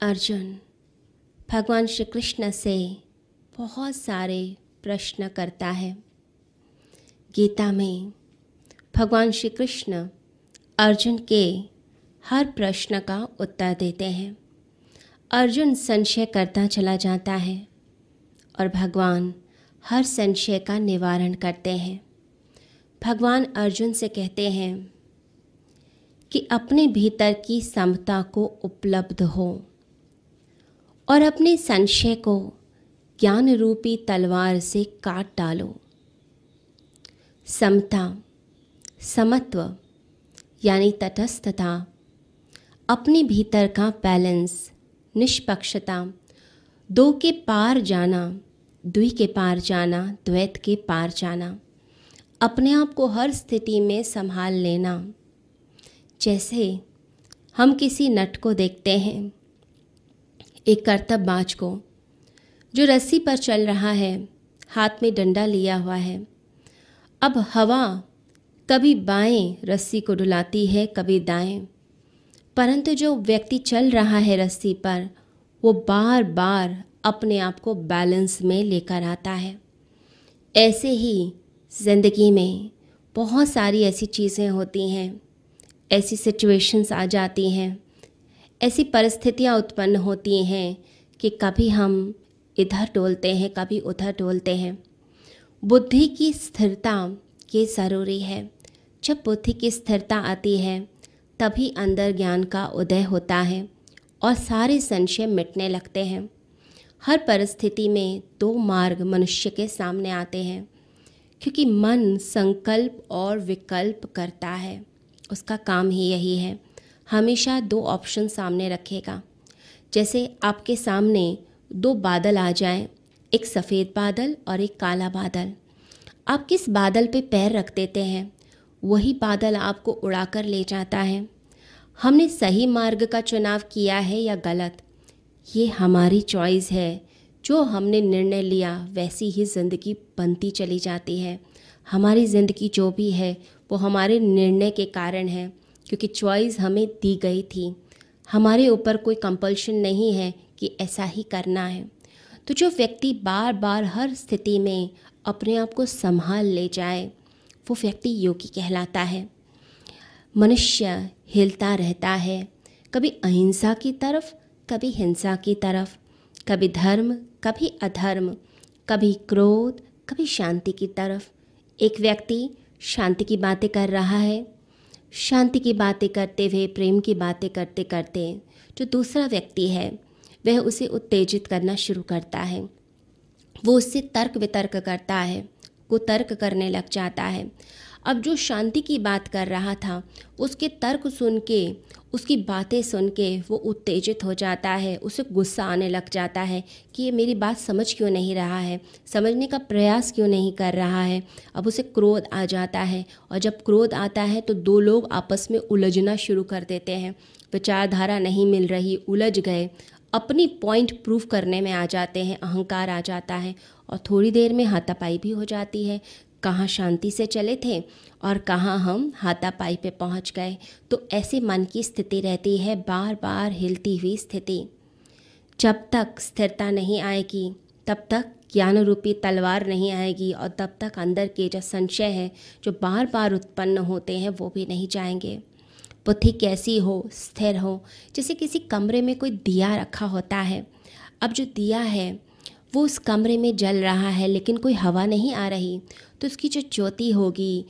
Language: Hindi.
अर्जुन, भगवान श्री कृष्ण से बहुत सारे प्रश्न करता है। गीता में भगवान श्री कृष्ण अर्जुन के हर प्रश्न का उत्तर देते हैं। अर्जुन संशय करता चला जाता है और भगवान हर संशय का निवारण करते हैं। भगवान अर्जुन से कहते हैं कि अपने भीतर की समता को उपलब्ध हो। और अपने संशय को ज्ञान रूपी तलवार से काट डालो। समता, समत्व, यानी तटस्थता, अपने भीतर का बैलेंस, निष्पक्षता, दो के पार जाना द्वि के पार जाना, द्वैत के पार जाना, अपने आप को हर स्थिति में संभाल लेना। जैसे हम किसी नट को देखते हैं एक करतब बाज को, जो रस्सी पर चल रहा है, हाथ में डंडा लिया हुआ है। अब हवा कभी बाएँ रस्सी को डुलाती है, कभी दाएँ। परंतु जो व्यक्ति चल रहा है रस्सी पर, वो बार बार अपने आप को बैलेंस में लेकर आता है। ऐसे ही ज़िंदगी में बहुत सारी ऐसी चीज़ें होती हैं, ऐसी सिचुएशंस आ जाती हैं ऐसी परिस्थितियाँ उत्पन्न होती हैं कि कभी हम इधर डोलते हैं, कभी उधर डोलते हैं। बुद्धि की स्थिरता ये ज़रूरी है। जब बुद्धि की स्थिरता आती है, तभी अंदर ज्ञान का उदय होता है और सारे संशय मिटने लगते हैं। हर परिस्थिति में दो मार्ग मनुष्य के सामने आते हैं, क्योंकि मन संकल्प और विकल्प करता है। उसका काम ही यही है। हमेशा दो ऑप्शन सामने रखेगा। जैसे आपके सामने दो बादल आ जाएँ, एक सफ़ेद बादल और एक काला बादल। आप किस बादल पे पैर रख देते हैं वही बादल आपको उड़ाकर ले जाता है। हमने सही मार्ग का चुनाव किया है या गलत? ये हमारी चॉइस है। जो हमने निर्णय लिया वैसी ही ज़िंदगी बनती चली जाती है। हमारी ज़िंदगी जो भी है वो हमारे निर्णय के कारण है। क्योंकि चॉइस हमें दी गई थी। हमारे ऊपर कोई कंपल्शन नहीं है कि ऐसा ही करना है। तो जो व्यक्ति बार बार हर स्थिति में अपने आप को संभाल ले जाए, वो व्यक्ति योगी कहलाता है। मनुष्य हिलता रहता है। कभी अहिंसा की तरफ़, कभी हिंसा की तरफ़, कभी धर्म, कभी अधर्म, कभी क्रोध, कभी शांति की तरफ़। एक व्यक्ति शांति की बातें कर रहा है शांति की बातें करते हुए, प्रेम की बातें करते करते जो दूसरा व्यक्ति है, वह उसे उत्तेजित करना शुरू करता है। वो उससे तर्क वितर्क करता है, को तर्क करने लग जाता है। अब जो शांति की बात कर रहा था, उसके तर्क सुन के, उसकी बातें सुन के वो उत्तेजित हो जाता है, उसे गुस्सा आने लग जाता है कि ये मेरी बात समझ क्यों नहीं रहा है, समझने का प्रयास क्यों नहीं कर रहा है। अब उसे क्रोध आ जाता है और जब क्रोध आता है तो दो लोग आपस में उलझना शुरू कर देते हैं। विचारधारा नहीं मिल रही, उलझ गए। अपनी पॉइंट प्रूफ करने में आ जाते हैं, अहंकार आ जाता है और थोड़ी देर में हाथापाई भी हो जाती है। कहाँ शांति से चले थे और कहाँ हम हाथापाई पे पहुँच गए। तो ऐसे मन की स्थिति रहती है बार बार हिलती हुई स्थिति। जब तक स्थिरता नहीं आएगी, तब तक ज्ञान रूपी तलवार नहीं आएगी और तब तक अंदर के जो संशय है, जो बार बार उत्पन्न होते हैं, वो भी नहीं जाएँगे। बुद्धि कैसी हो, स्थिर हो, जैसे किसी कमरे में कोई दिया रखा होता है। अब जो दिया है वो उस कमरे में जल रहा है, लेकिन कोई हवा नहीं आ रही। तो उसकी जो ज्योति होगी